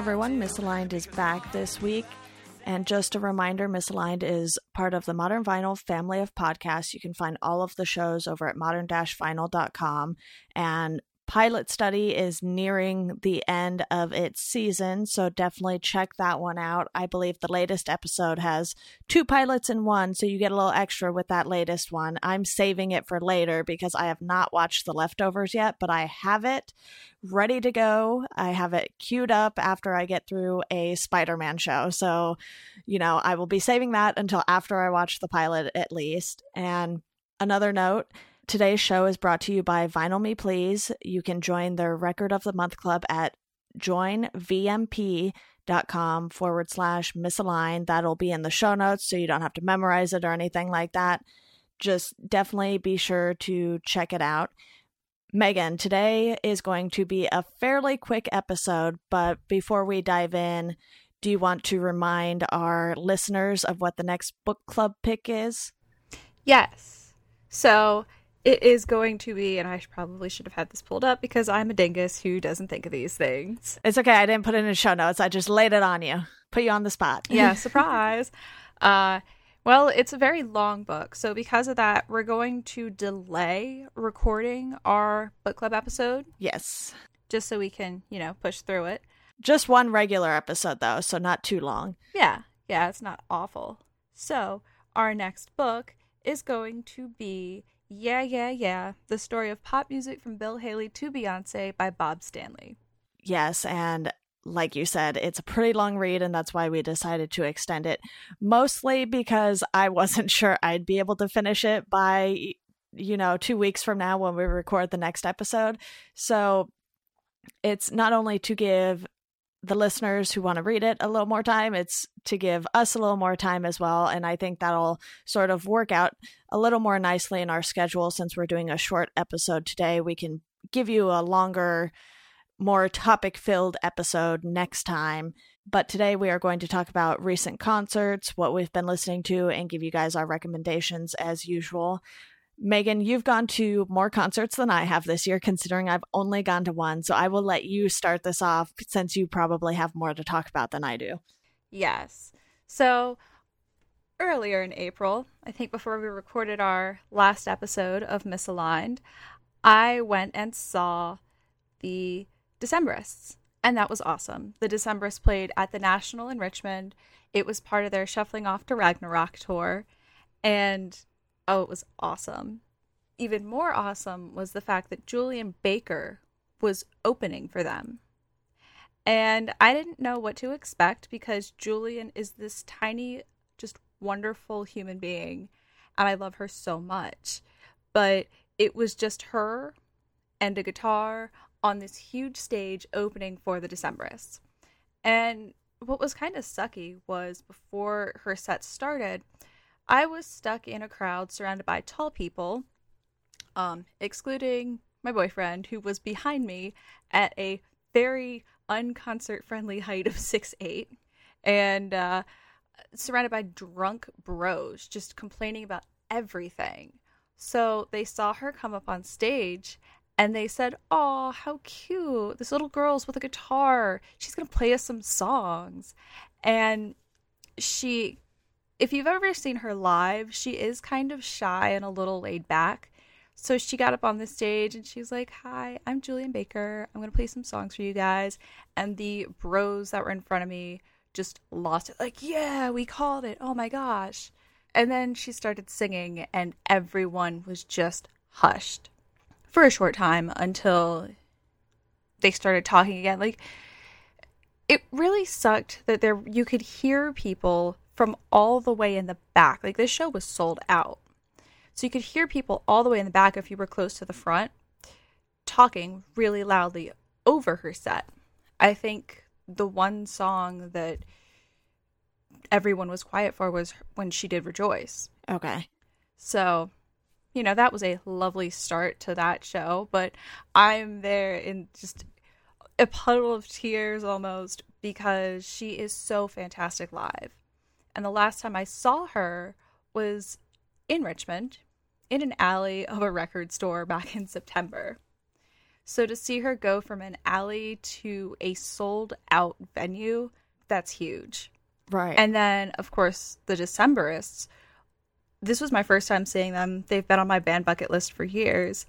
Everyone, Misaligned is back this week. And just a reminder Misaligned is part of the Modern Vinyl family of podcasts. You can find all of the shows over at modern vinyl.com. And pilot study is nearing the end of its season, so definitely check that one out. I believe the latest episode has two pilots in one, so you get a little extra with that latest one. I'm saving it for later because I have not watched The Leftovers yet, but I have it ready to go. I have it queued up after I get through a Spider Man show. So, you know, I will be saving that until after I watch the pilot at least. And another note, Today's show is brought to you by Vinyl Me Please. You can join their Record of the Month Club at joinvmp.com forward slash misaligned. That'll be in the show notes so you don't have to memorize it or anything like that. Just definitely be sure to check it out. Megan, today is going to be a fairly quick episode, but before we dive in, do you want to remind our listeners of what the next book club pick is? Yes. So it is going to be, and I probably should have had this pulled up because I'm a dingus who doesn't think of these things. It's okay. I didn't put it in the show notes. I just laid it on you, put you on the spot. Yeah, surprise. uh, well, it's a very long book. So, because of that, we're going to delay recording our book club episode. Yes. Just so we can, you know, push through it. Just one regular episode, though, so not too long. Yeah. Yeah, it's not awful. So, our next book is going to be yeah, Yeah, Yeah, the story of pop music from Bill Haley to Beyonce by Bob Stanley. Yes, and like you said, it's a pretty long read, and that's why we decided to extend it. Mostly because I wasn't sure I'd be able to finish it by, you know, two weeks from now when we record the next episode. So it's not only to give the listeners who want to read it a little more time. It's to give us a little more time as well. And I think that'll sort of work out a little more nicely in our schedule since we're doing a short episode today. We can give you a longer, more topic filled episode next time. But today we are going to talk about recent concerts, what we've been listening to, and give you guys our recommendations as usual. Megan, you've gone to more concerts than I have this year, considering I've only gone to one. So I will let you start this off since you probably have more to talk about than I do. Yes. So earlier in April, I think before we recorded our last episode of Misaligned, I went and saw the Decemberists. And that was awesome. The Decemberists played at the National in Richmond. It was part of their Shuffling Off to Ragnarok tour. And Oh, it was awesome. Even more awesome was the fact that Julien Baker was opening for them. And I didn't know what to expect because Julien is this tiny, just wonderful human being. And I love her so much. But it was just her and a guitar on this huge stage opening for the Decemberists. And what was kind of sucky was before her set started, I was stuck in a crowd surrounded by tall people, um, excluding my boyfriend, who was behind me at a very unconcert friendly height of six eight, and uh, surrounded by drunk bros just complaining about everything. So they saw her come up on stage and they said, Oh, how cute. This little girl's with a guitar. She's going to play us some songs. And she if you've ever seen her live, she is kind of shy and a little laid back. So she got up on the stage and she's like, Hi, I'm Julien Baker. I'm going to play some songs for you guys. And the bros that were in front of me just lost it. Like, yeah, we called it. Oh my gosh. And then she started singing, and everyone was just hushed for a short time until they started talking again. Like, it really sucked that there you could hear people from all the way in the back. Like this show was sold out. So you could hear people all the way in the back if you were close to the front talking really loudly over her set. I think the one song that everyone was quiet for was when she did Rejoice. Okay. So, you know, that was a lovely start to that show, but I'm there in just a puddle of tears almost because she is so fantastic live. And the last time I saw her was in Richmond in an alley of a record store back in September. So to see her go from an alley to a sold out venue, that's huge. Right. And then, of course, the Decemberists. This was my first time seeing them. They've been on my band bucket list for years.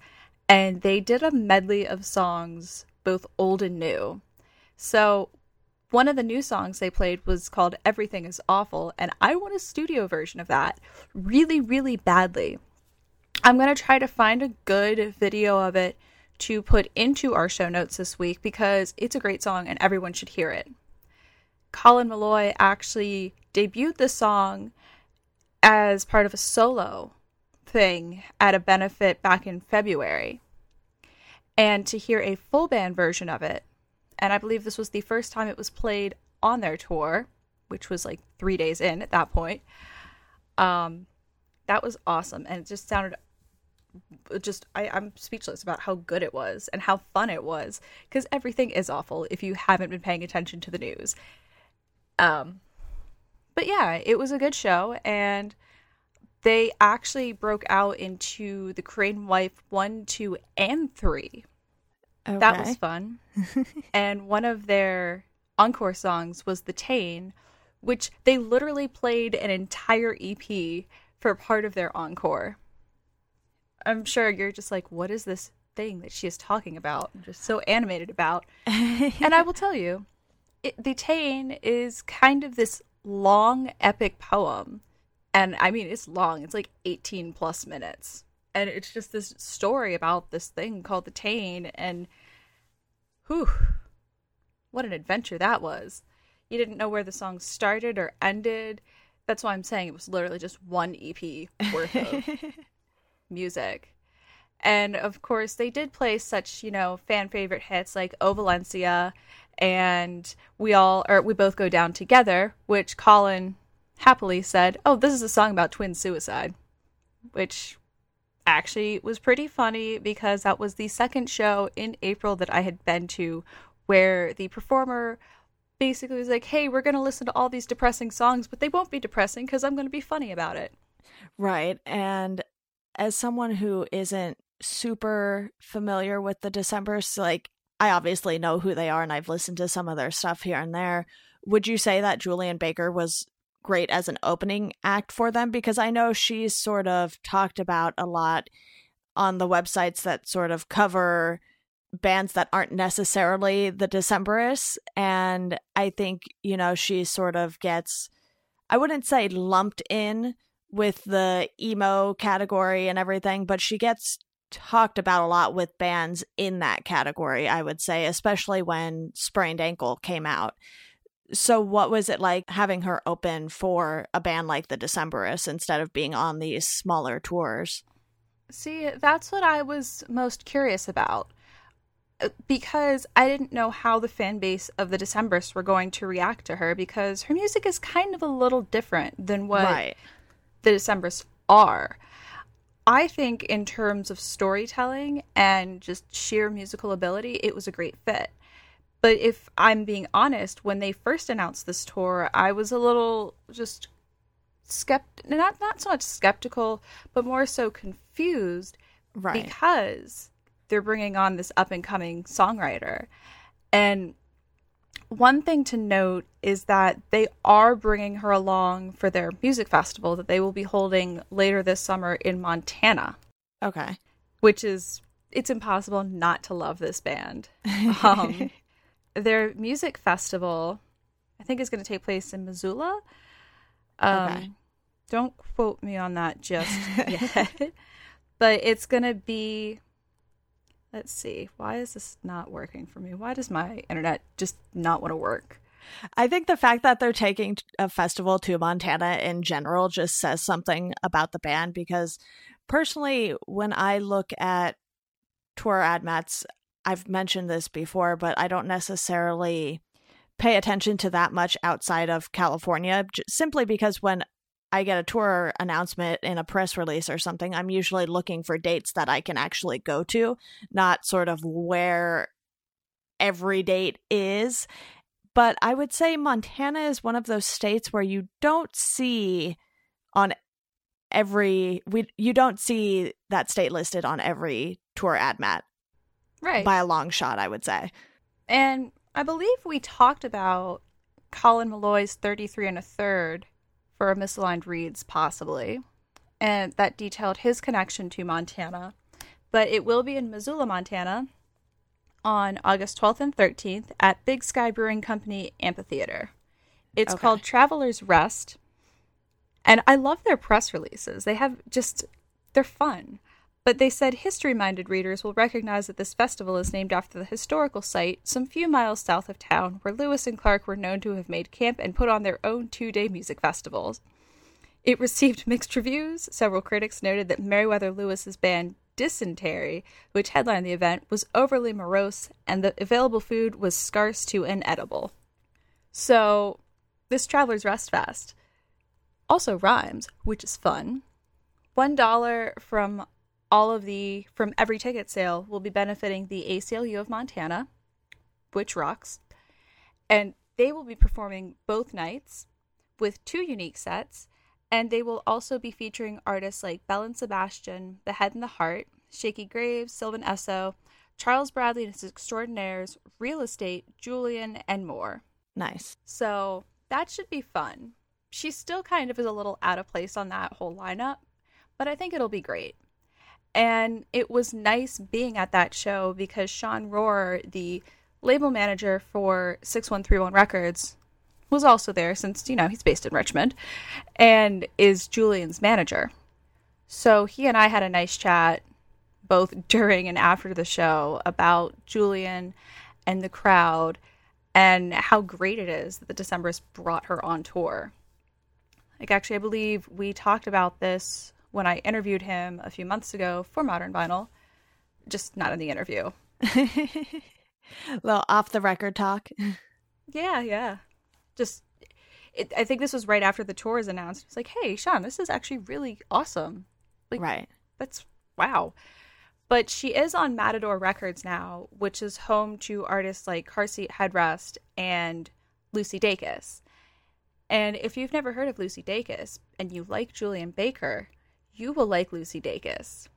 And they did a medley of songs, both old and new. So one of the new songs they played was called Everything is Awful. And I want a studio version of that really, really badly. I'm going to try to find a good video of it to put into our show notes this week because it's a great song and everyone should hear it. Colin Meloy actually debuted the song as part of a solo thing at a benefit back in February. And to hear a full band version of it, and I believe this was the first time it was played on their tour, which was like three days in at that point. Um, that was awesome, and it just sounded just I, I'm speechless about how good it was and how fun it was because everything is awful if you haven't been paying attention to the news. Um, but yeah, it was a good show, and they actually broke out into the Crane Wife one, two, and three. Okay. That was fun. and one of their encore songs was The Tain, which they literally played an entire EP for part of their encore. I'm sure you're just like, what is this thing that she is talking about? I'm just so animated about. and I will tell you, it, The Tain is kind of this long, epic poem. And I mean, it's long, it's like 18 plus minutes. And it's just this story about this thing called the Tain. And whew, what an adventure that was. You didn't know where the song started or ended. That's why I'm saying it was literally just one EP worth of music. And of course, they did play such, you know, fan favorite hits like O Valencia and we all or we both go down together, which Colin happily said, "Oh, this is a song about twin suicide." Which actually was pretty funny because that was the second show in April that I had been to where the performer basically was like, "Hey, we're going to listen to all these depressing songs, but they won't be depressing cuz I'm going to be funny about it." Right. And as someone who isn't super familiar with the Decemberists, like I obviously know who they are and I've listened to some of their stuff here and there. Would you say that Julien Baker was great as an opening act for them? Because I know she's sort of talked about a lot on the websites that sort of cover bands that aren't necessarily the Decemberists. And I think, you know, she sort of gets, I wouldn't say lumped in with the emo category and everything, but she gets talked about a lot with bands in that category, I would say, especially when Sprained Ankle came out. So, what was it like having her open for a band like the Decemberists instead of being on these smaller tours? See, that's what I was most curious about uh, because I didn't know how the fan base of the Decemberists were going to react to her because her music is kind of a little different than what right. the Decemberists are. I think, in terms of storytelling and just sheer musical ability, it was a great fit. But if I'm being honest, when they first announced this tour, I was a little just skept not not so much skeptical, but more so confused Right. because they're bringing on this up and coming songwriter. And one thing to note is that they are bringing her along for their music festival that they will be holding later this summer in Montana, okay. which is it's impossible not to love this band. Um, their music festival, I think, is going to take place in Missoula. Um, Okay. Don't quote me on that just yet, but it's going to be. Let's see. Why is this not working for me? Why does my internet just not want to work? I think the fact that they're taking a festival to Montana in general just says something about the band because personally, when I look at tour admats, I've mentioned this before, but I don't necessarily pay attention to that much outside of California simply because when I get a tour announcement in a press release or something, I'm usually looking for dates that I can actually go to, not sort of where every date is but I would say Montana is one of those states where you don't see on every we you don't see that state listed on every tour ad mat. Right. By a long shot, I would say. And I believe we talked about Colin Meloy's 33 and a third for a misaligned reads, possibly. And that detailed his connection to Montana. But it will be in Missoula, Montana on August 12th and 13th at Big Sky Brewing Company Amphitheater. It's Okay. called Traveler's Rest. And I love their press releases. They have just, they're fun. But they said history minded readers will recognize that this festival is named after the historical site some few miles south of town where Lewis and Clark were known to have made camp and put on their own two day music festivals. It received mixed reviews. Several critics noted that Meriwether Lewis's band Dysentery, which headlined the event, was overly morose and the available food was scarce to inedible. So, this Traveler's Rest Fest also rhymes, which is fun. One dollar from all of the from every ticket sale will be benefiting the ACLU of Montana, which rocks. And they will be performing both nights with two unique sets, and they will also be featuring artists like Belle and Sebastian, The Head and the Heart, Shakey Graves, Sylvan Esso, Charles Bradley and his Extraordinaires, Real Estate, Julien, and more. Nice. So that should be fun. She still kind of is a little out of place on that whole lineup, but I think it'll be great. And it was nice being at that show because Sean Rohr, the label manager for 6131 Records, was also there since, you know, he's based in Richmond and is Julien's manager. So he and I had a nice chat both during and after the show about Julien and the crowd and how great it is that the Decemberists brought her on tour. Like, actually, I believe we talked about this when I interviewed him a few months ago for Modern Vinyl, just not in the interview. little off the record talk. Yeah, yeah. Just, it, I think this was right after the tour was announced. It's like, hey, Sean, this is actually really awesome. Like, right. That's wow. But she is on Matador Records now, which is home to artists like Car Seat Headrest and Lucy Dacus. And if you've never heard of Lucy Dacus and you like Julien Baker, you will like Lucy Dacus.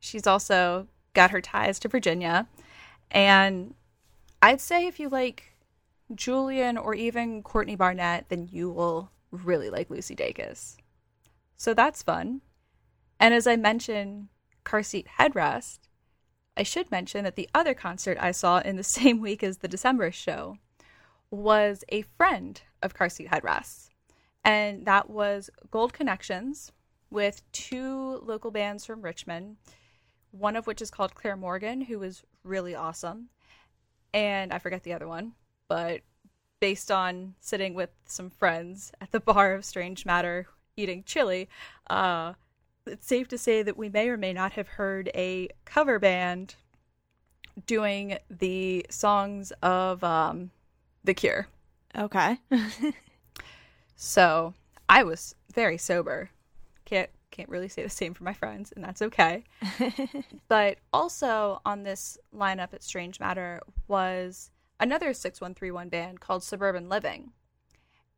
She's also got her ties to Virginia. And I'd say if you like Julien or even Courtney Barnett, then you will really like Lucy Dacus. So that's fun. And as I mentioned, car seat headrest, I should mention that the other concert I saw in the same week as the December show was a friend of car seat headrests. And that was Gold Connections with two local bands from Richmond, one of which is called Claire Morgan, who was really awesome. And I forget the other one, but based on sitting with some friends at the bar of Strange Matter eating chili, uh, it's safe to say that we may or may not have heard a cover band doing the songs of um, The Cure. Okay. So I was very sober. Can't can't really say the same for my friends, and that's okay. but also on this lineup at Strange Matter was another 6131 band called Suburban Living.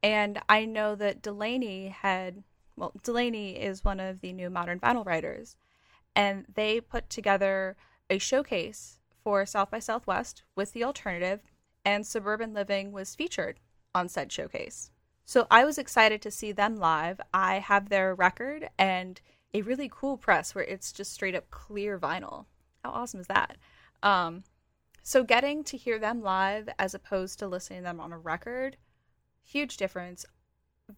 And I know that Delaney had well, Delaney is one of the new modern vinyl writers, and they put together a showcase for South by Southwest with the alternative, and Suburban Living was featured on said showcase. So I was excited to see them live. I have their record and a really cool press where it's just straight up clear vinyl. How awesome is that? Um, so getting to hear them live as opposed to listening to them on a record, huge difference.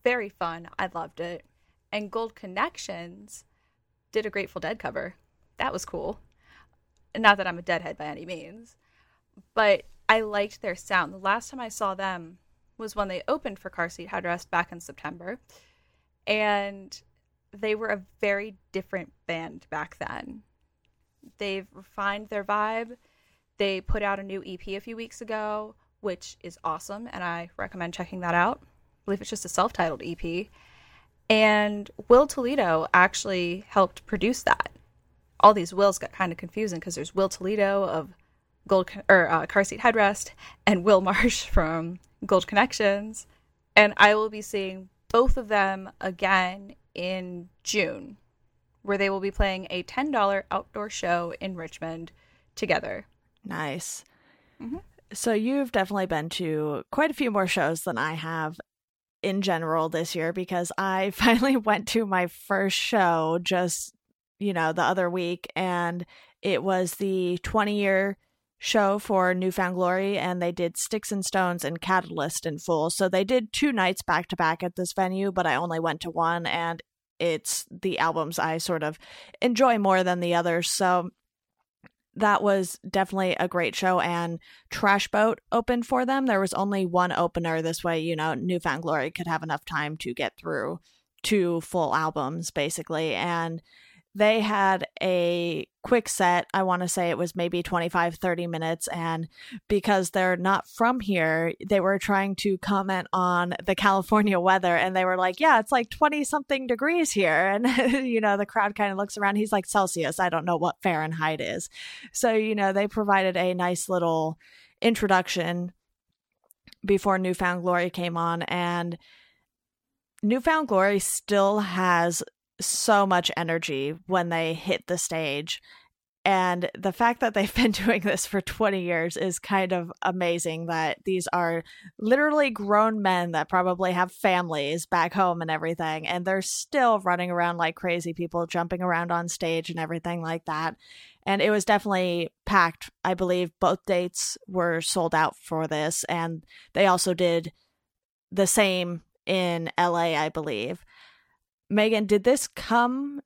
Very fun. I loved it. And Gold Connections did a Grateful Dead cover. That was cool. Not that I'm a Deadhead by any means, but I liked their sound. The last time I saw them was when they opened for Car Seat Headrest back in September. And they were a very different band back then. They've refined their vibe. They put out a new EP a few weeks ago, which is awesome, and I recommend checking that out. I believe it's just a self titled EP. And Will Toledo actually helped produce that. All these Wills got kind of confusing because there's Will Toledo of Gold or uh, Car Seat Headrest and Will Marsh from Gold Connections. And I will be seeing both of them again in June, where they will be playing a $10 outdoor show in Richmond together. Nice. Mm-hmm. So you've definitely been to quite a few more shows than I have in general this year because I finally went to my first show just, you know, the other week and it was the 20 year show for New Found Glory and they did Sticks and Stones and Catalyst in full. So they did two nights back to back at this venue, but I only went to one and it's the albums I sort of enjoy more than the others. So that was definitely a great show and trash boat opened for them there was only one opener this way you know New Found Glory could have enough time to get through two full albums basically and they had a quick set. I want to say it was maybe 25 30 minutes and because they're not from here they were trying to comment on the california weather and they were like yeah it's like 20 something degrees here. And you know the crowd kind of looks around. He's like celsius. I don't know what fahrenheit is. So you know they provided a nice little introduction before New Found Glory came on and New Found Glory still has so much energy when they hit the stage. And the fact that they've been doing this for 20 years is kind of amazing that these are literally grown men that probably have families back home and everything. And they're still running around like crazy people, jumping around on stage and everything like that. And it was definitely packed. I believe both dates were sold out for this. And they also did the same in LA, I believe. Megan, did this come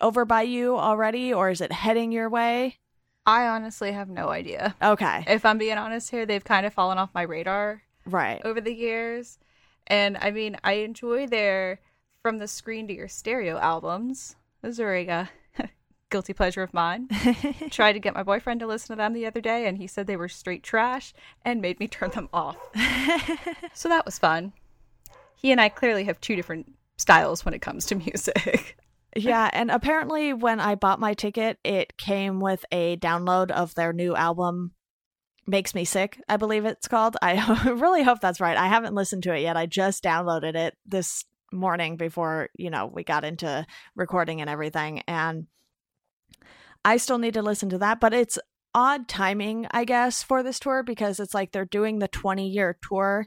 over by you already or is it heading your way? I honestly have no idea. Okay. If I'm being honest here, they've kind of fallen off my radar Right. over the years. And I mean, I enjoy their From the Screen to Your Stereo albums. Those are a uh, guilty pleasure of mine. Tried to get my boyfriend to listen to them the other day, and he said they were straight trash and made me turn them off. so that was fun. He and I clearly have two different styles when it comes to music. yeah, and apparently when I bought my ticket, it came with a download of their new album Makes Me Sick, I believe it's called. I really hope that's right. I haven't listened to it yet. I just downloaded it this morning before, you know, we got into recording and everything and I still need to listen to that, but it's odd timing, I guess, for this tour because it's like they're doing the 20 year tour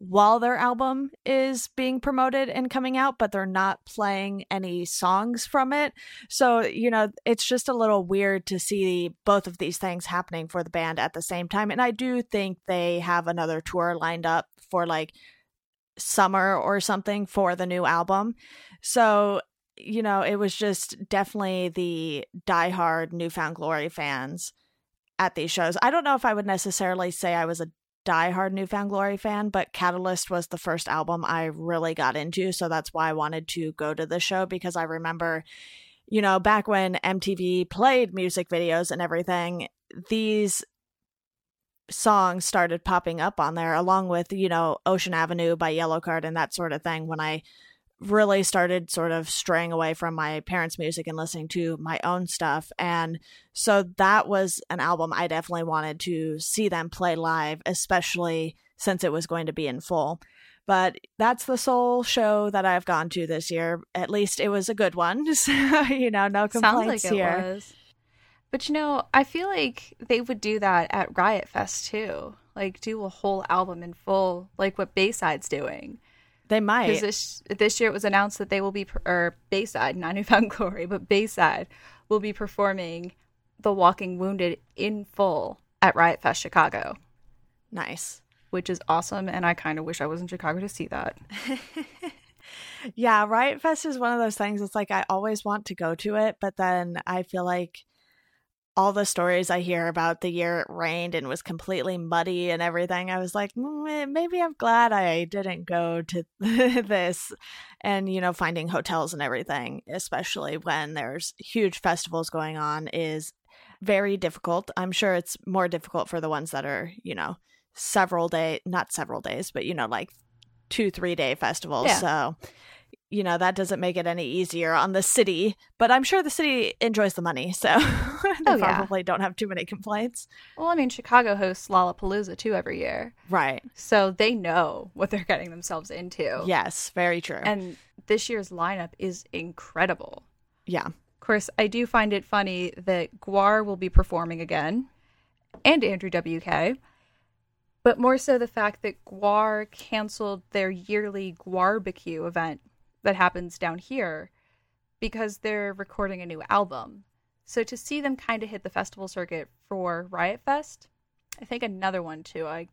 while their album is being promoted and coming out, but they're not playing any songs from it. So, you know, it's just a little weird to see both of these things happening for the band at the same time. And I do think they have another tour lined up for like summer or something for the new album. So, you know, it was just definitely the diehard New Found Glory fans at these shows. I don't know if I would necessarily say I was a diehard New Found Glory fan, but Catalyst was the first album I really got into. So that's why I wanted to go to the show because I remember, you know, back when MTV played music videos and everything, these songs started popping up on there along with, you know, Ocean Avenue by Yellowcard and that sort of thing when I really started sort of straying away from my parents' music and listening to my own stuff. And so that was an album I definitely wanted to see them play live, especially since it was going to be in full. But that's the sole show that I've gone to this year. At least it was a good one. So, you know, no complaints like here. was. But you know, I feel like they would do that at Riot Fest too. Like do a whole album in full, like what Bayside's doing. They might. Because this this year it was announced that they will be or Bayside, not New Found Glory, but Bayside will be performing The Walking Wounded in full at Riot Fest Chicago, nice. which is awesome. And I kind of wish I was in Chicago to see that. Yeah, Riot Fest is one of those things. It's like I always want to go to it, but then I feel like all the stories I hear about the year it rained and was completely muddy and everything, I was like, "Mm, maybe I'm glad I didn't go to this. And, you know, finding hotels and everything, especially when there's huge festivals going on, is very difficult. I'm sure it's more difficult for the ones that are, you know, several day, not several days, but, you know, like two, three day festivals. Yeah. So, you know, that doesn't make it any easier on the city, but I'm sure the city enjoys the money. So they Oh, yeah. probably don't have too many complaints. Well, I mean, Chicago hosts Lollapalooza too every year, Right. so they know what they're getting themselves into. Yes, very true. And this year's lineup is incredible. yeah. Of course, I do find it funny that GWAR will be performing again, and Andrew WK, but more so the fact that GWAR canceled their yearly GWARbecue event that happens down here because they're recording a new album. So to see them kind of hit the festival circuit for Riot Fest, I think another one too. I'm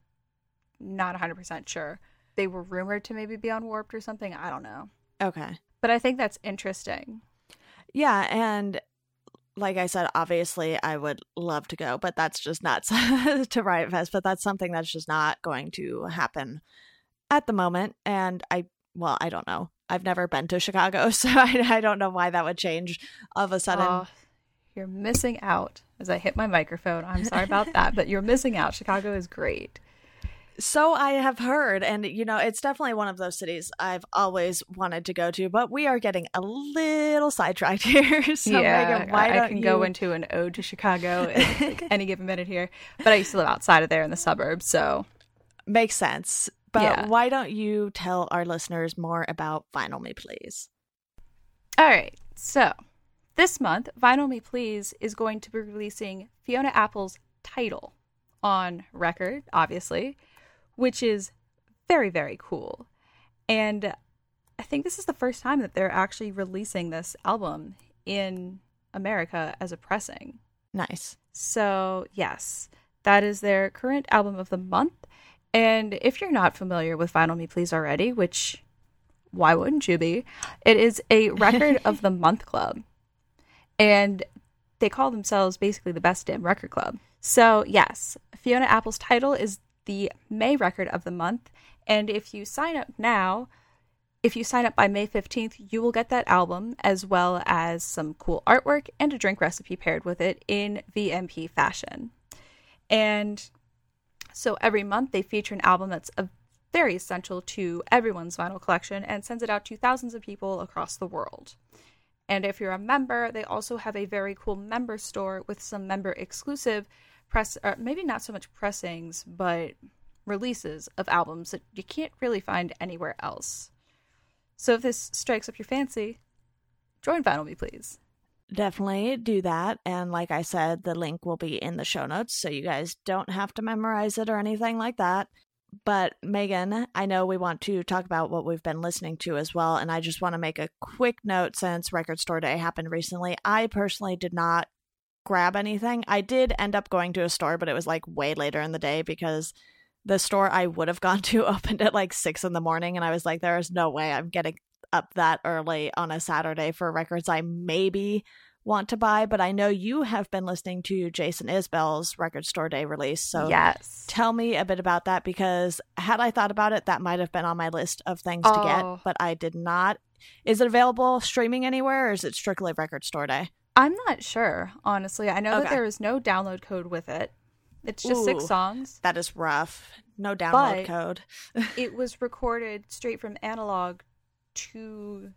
not 100% sure. They were rumored to maybe be on Warped or something. I don't know. Okay. But I think that's interesting. Yeah, and like I said, obviously I would love to go, but that's just not to Riot Fest, but that's something that's just not going to happen at the moment. And I, well, I don't know. I've never been to Chicago, so I, I don't know why that would change all of a sudden. Oh, you're missing out as I hit my microphone. I'm sorry about that, but you're missing out. Chicago is great. So I have heard, and you know, it's definitely one of those cities I've always wanted to go to, but we are getting a little sidetracked here. so yeah, Megan, why I, don't I can you... go into an ode to Chicago like, any given minute here, but I used to live outside of there in the suburbs, so makes sense. But Yeah. why don't you tell our listeners more about Vinyl Me Please? All right. So this month, Vinyl Me Please is going to be releasing Fiona Apple's Tidal on record, obviously, which is very, very cool. And I think this is the first time that they're actually releasing this album in America as a pressing. Nice. So, yes, that is their current album of the month. And if you're not familiar with Vinyl Me Please already, which why wouldn't you be? It is a record of the month club. And they call themselves basically the best damn record club. So, yes, Fiona Apple's Tidal is the May record of the month. And if you sign up now, if you sign up by May 15th, you will get that album as well as some cool artwork and a drink recipe paired with it in VMP fashion. And so every month they feature an album that's very essential to everyone's vinyl collection and sends it out to thousands of people across the world. And if you're a member, they also have a very cool member store with some member exclusive press, or maybe not so much pressings, but releases of albums that you can't really find anywhere else. So if this strikes up your fancy, join Vinyl Me Please. Definitely do that. And like I said, the link will be in the show notes, so you guys don't have to memorize it or anything like that. But Megan, I know we want to talk about what we've been listening to as well. And I just want to make a quick note since Record Store Day happened recently. I personally did not grab anything. I did end up going to a store, but it was like way later in the day because the store I would have gone to opened at like six in the morning. And I was like, there is no way I'm getting up that early on a Saturday for records I maybe want to buy. But I know you have been listening to Jason Isbell's Record Store Day release. So yes. tell me a bit about that because had I thought about it, that might have been on my list of things to Oh. get, but I did not. Is it available streaming anywhere or is it strictly Record Store Day? I'm not sure, honestly. I know that there is no download code with it. It's just six songs. That is rough. No download But- code. It was recorded straight from analog to.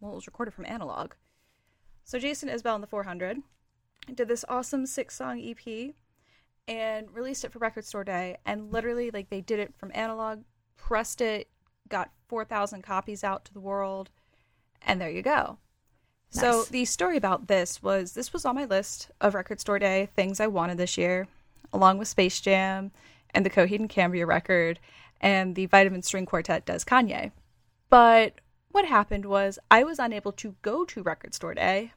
Well, it was recorded from analog. So Jason Isbell in the 400 did this awesome six song EP and released it for Record Store Day. And literally, like, they did it from analog, pressed it, got 4,000 copies out to the world, and there you go. So the story about this was this was on my list of Record Store Day things I wanted this year, along with Space Jam and the Coheed and Cambria record and the Vitamin String Quartet does Kanye. But what happened was I was unable to go to Record Store Day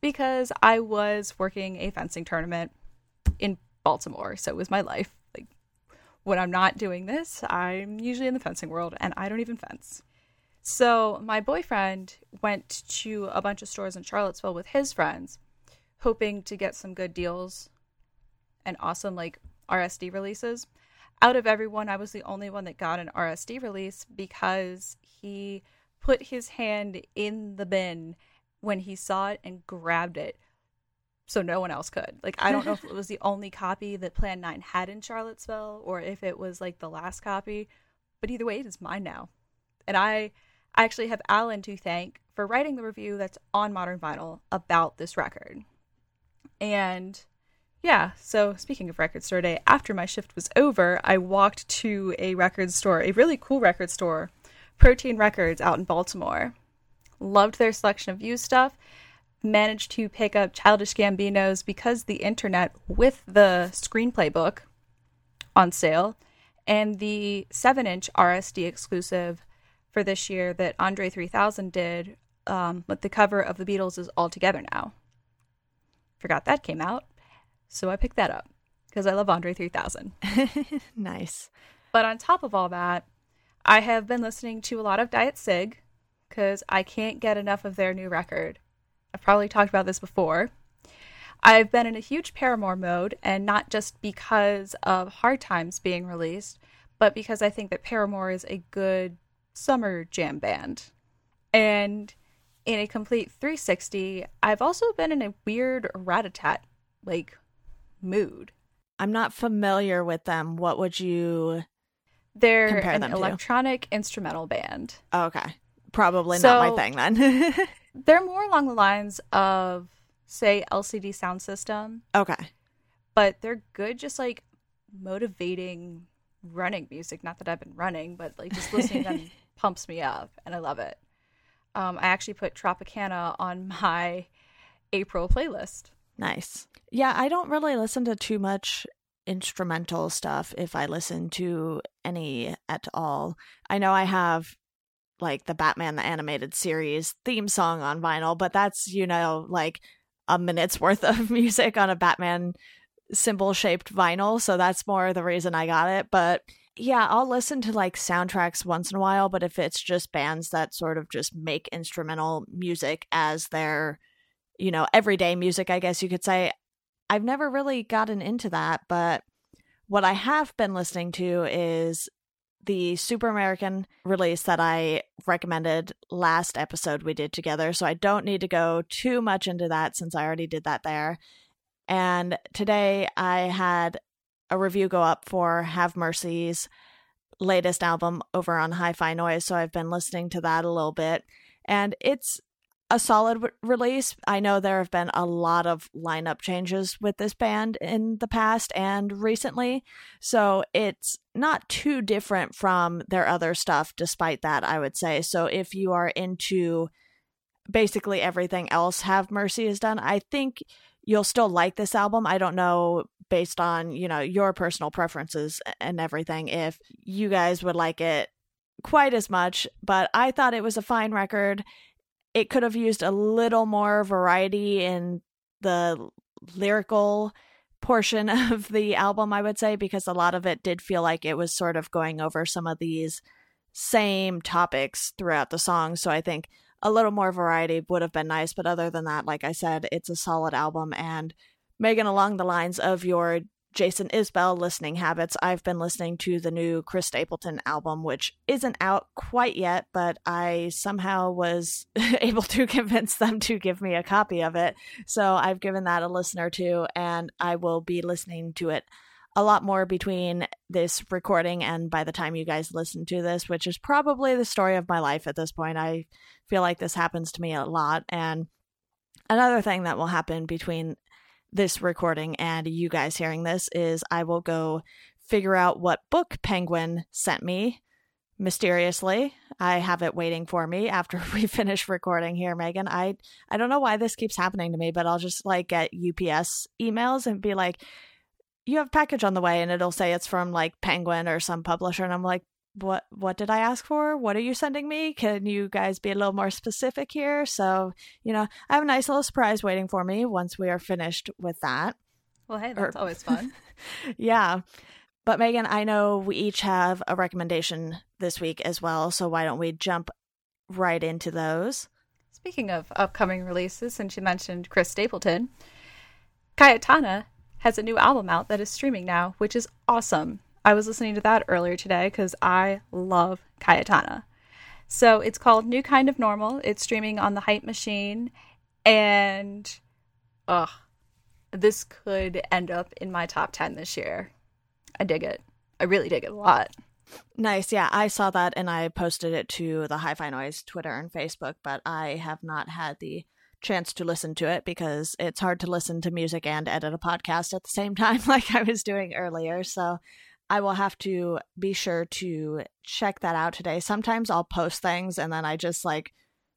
because I was working a fencing tournament in Baltimore. So it was my life. Like when I'm not doing this, I'm usually in the fencing world and I don't even fence. So my boyfriend went to a bunch of stores in Charlottesville with his friends, hoping to get some good deals and awesome like RSD releases. Out of everyone, I was the only one that got an RSD release because he put his hand in the bin when he saw it and grabbed it so no one else could. Like I don't know if it was the only copy that Plan 9 had in Charlottesville or if it was like the last copy, but either way it is mine now. And I I actually have Alan to thank for writing the review that's on Modern Vinyl about this record. And yeah, so speaking of record store day, after my shift was over, I walked to a record store, a really cool record store, Protein Records out in Baltimore. Loved their selection of used stuff. managed to pick up Childish Gambino's Because the Internet with the screenplay book on sale and the 7 inch RSD exclusive for this year that Andre 3000 did um, with the cover of The Beatles is All Together Now. Forgot that came out. So I picked that up because I love Andre 3000. nice. But on top of all that, I have been listening to a lot of Diet Cig because I can't get enough of their new record. I've probably talked about this before. I've been in a huge Paramore mode, and not just because of Hard Times being released, but because I think that Paramore is a good summer jam band. And in a complete 360, I've also been in a weird Ratatat like mood. I'm not familiar with them. What would you They're Compare an them to? electronic instrumental band. oh, Okay. Probably So- not my thing then. They're more along the lines of say LCD Soundsystem, okay. but they're good just like motivating running music. Not that I've been running, but like just listening to them pumps me up and I love it. Um, I actually put Tropicana on my April playlist. Nice. Yeah, I don't really listen to too much instrumental stuff if I listen to any at all. I know I have like the Batman the animated series theme song on vinyl, but that's, you know, like a minute's worth of music on a Batman symbol shaped vinyl, so that's more the reason I got it, but yeah, I'll listen to like soundtracks once in a while, but if it's just bands that sort of just make instrumental music as their, you know, everyday music, I guess you could say, I've never really gotten into that. But what I have been listening to is the Super American release that I recommended last episode we did together. So I don't need to go too much into that since I already did that there. And today I had a review go up for Have Mercy's latest album over on Hi Fi Noise. So I've been listening to that a little bit. And it's a solid release. I know there have been a lot of lineup changes with this band in the past and recently. So it's not too different from their other stuff, despite that, I would say. So if you are into basically everything else Have Mercy has done, I think you'll still like this album. I don't know based on, you know, your personal preferences and everything if you guys would like it quite as much, but I thought it was a fine record. It could have used a little more variety in the lyrical portion of the album, I would say, because a lot of it did feel like it was sort of going over some of these same topics throughout the song. So I think a little more variety would have been nice. But other than that, like I said, it's a solid album. And Megan, along the lines of your Jason Isbell listening habits, I've been listening to the new Chris Stapleton album, which isn't out quite yet, but I somehow was able to convince them to give me a copy of it. So I've given that a listen or two, and I will be listening to it a lot more between this recording and by the time you guys listen to this, which is probably the story of my life at this point. I feel like this happens to me a lot. And another thing that will happen between this recording and you guys hearing this is I will go figure out what book Penguin sent me mysteriously. I have it waiting for me after we finish recording here, Megan. I I don't know why this keeps happening to me, but I'll just like get UPS emails and be like, "You have package on the way," and it'll say it's from like Penguin or some publisher, and I'm like, "What? What did I ask for? What are you sending me? Can you guys be a little more specific here?" So you know, I have a nice little surprise waiting for me once we are finished with that. Well, hey, that's Or- always fun. Yeah. But Megan, I know we each have a recommendation this week as well, so why don't we jump right into those? Speaking of upcoming releases, since you mentioned Chris Stapleton, Cayetana has a new album out that is streaming now, which is awesome. I was listening to that earlier today because I love Cayetana. So it's called New Kind of Normal. It's streaming on the Hype Machine, and ugh, this could end up in my top 10 this year. I dig it. I really dig it a lot. Nice. Yeah, I saw that and I posted it to the Hi Fi Noise Twitter and Facebook, but I have not had the chance to listen to it because it's hard to listen to music and edit a podcast at the same time, like I was doing earlier. So I will have to be sure to check that out today. Sometimes I'll post things and then I just like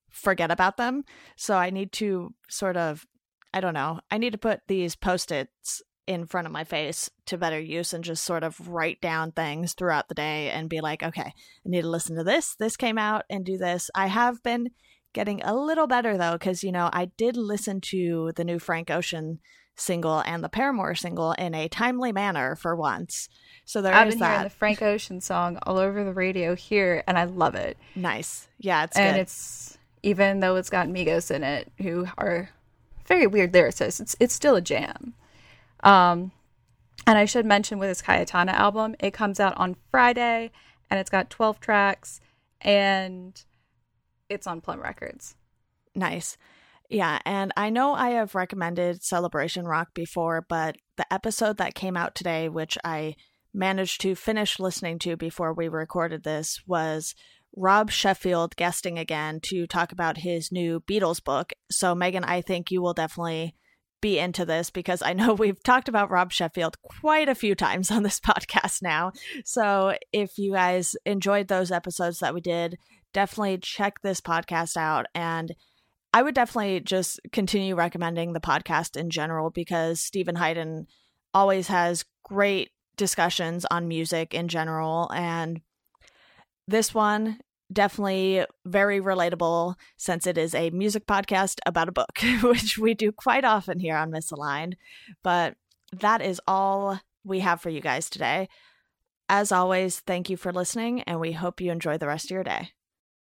forget about them. So I need to sort of, I don't know, I need to put these post its in front of my face to better use and just sort of write down things throughout the day and be like, okay, I need to listen to this. This came out and do this. I have been getting a little better though, because, you know, I did listen to the new Frank Ocean single and the Paramore single in a timely manner for once. So there I've is been that. hearing the Frank Ocean song all over the radio here, and I love it. Nice. Yeah, it's and good. it's even though it's got Migos in it, who are very weird lyricists, it's it's still a jam. Um, and I should mention with his Cayetana album, it comes out on Friday, and it's got twelve tracks, and it's on Plum Records. Nice. Yeah, and I know I have recommended Celebration Rock before, but the episode that came out today, which I managed to finish listening to before we recorded this, was Rob Sheffield guesting again to talk about his new Beatles book. So, Megan, I think you will definitely be into this because I know we've talked about Rob Sheffield quite a few times on this podcast now. So, if you guys enjoyed those episodes that we did, definitely check this podcast out and I would definitely just continue recommending the podcast in general because Steven Hyden always has great discussions on music in general. And this one, definitely very relatable since it is a music podcast about a book, which we do quite often here on Misaligned. But that is all we have for you guys today. As always, thank you for listening, and we hope you enjoy the rest of your day.